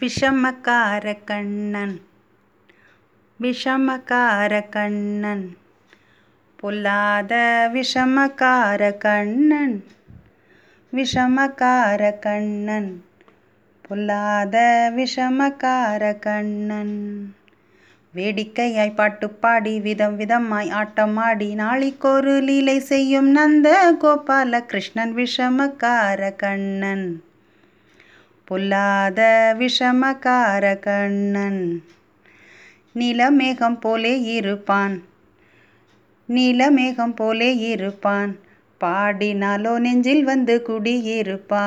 விஷமக்கார கண்ணன் விஷமக்கார கண்ணன் பொல்லாத விஷமக்கார கண்ணன் விஷமக்கார கண்ணன் பொல்லாத விஷமக்கார கண்ணன் வேடிக்கையாய் பாட்டு பாடி விதம் விதமாய் ஆட்டமாடி நாளைக்கொரு லீலை செய்யும் நந்த கோபால கிருஷ்ணன் விஷமக்கார கண்ணன் பொல்லாத விஷமக்கார கண்ணன். நிலமேகம் போலே இருப்பான். நிலமேகம் போலே இருப்பான். பாடினாலோ நெஞ்சில் வந்து குடியிருப்பான்.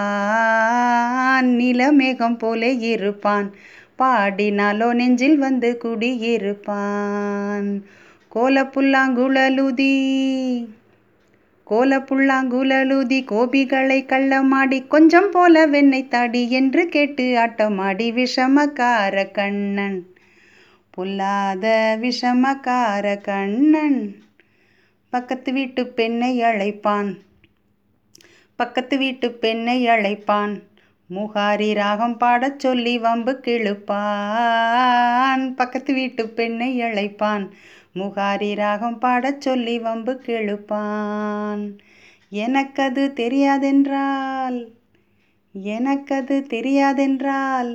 நிலமேகம் போலே இருப்பான். பாடினாலோ நெஞ்சில் வந்து குடியிருப்பான். கோலப்புல்லாங்குழலுதி கோல கோலப்புல்லாங்குழலுதி கோபிகளை கள்ளமாடி கொஞ்சம் போல வெண்ணெய் தாடி என்று கேட்டு ஆட்டமாடி விஷமக்கார கண்ணன். பொல்லாத விஷமக்கார கண்ணன். பக்கத்து வீட்டு பெண்ணை அழைப்பான். பக்கத்து வீட்டு பெண்ணை அழைப்பான். முகாரி ராகம் பாடச் சொல்லி வம்பு கிழுப்பான். பக்கத்து வீட்டு பெண்ணை அழைப்பான். முகாரி ராகம் பாடச் சொல்லி வம்பு கெழுப்பான். எனக்கது தெரியாதென்றால் எனக்கது தெரியாதென்றால்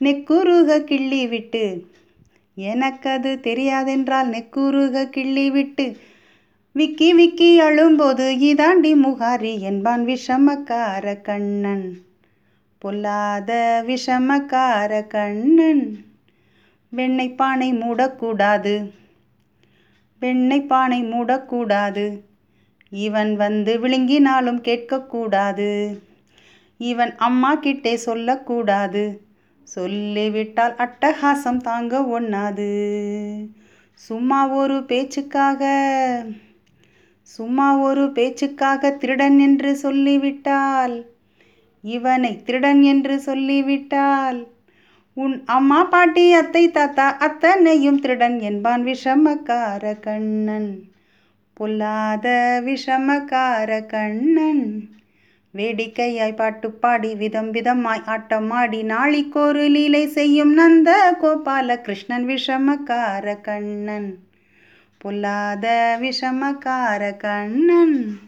நெக்குருக கிள்ளி விட்டு. எனக்கது தெரியாதென்றால் நெக்குருக கிள்ளி விட்டு. விக்கி விக்கி அழும்போது இதாண்டி முகாரி என்பான் விஷமக்கார கண்ணன். பொல்லாத விஷமக்கார கண்ணன். வெண்ணெய் பானை மூடக்கூடாது. வெண்ணெய் பானை மூடக்கூடாது. இவன் வந்து விழுங்கினாலும் கேட்கக்கூடாது. இவன் அம்மா கிட்டே சொல்லக்கூடாது. சொல்லிவிட்டால் அட்டகாசம் தாங்க ஒண்ணாது. சும்மா ஒரு பேச்சுக்காக சும்மா ஒரு பேச்சுக்காக திருடன் என்று சொல்லிவிட்டால் இவனை திருடன் என்று சொல்லிவிட்டால் உன் அம்மா பாட்டி அத்தை தாத்தா அத்தனையும் திருடன் என்பான் விஷமக்கார கண்ணன். பொல்லாத விஷமக்கார கண்ணன். வேடிக்கையாய் பாட்டு பாடி விதம் விதமாய் ஆட்டமாடி நாளிக்கொரு லீலை செய்யும் நந்த கோபால கிருஷ்ணன் விஷமக்கார கண்ணன். பொல்லாத விஷமக்கார கண்ணன்.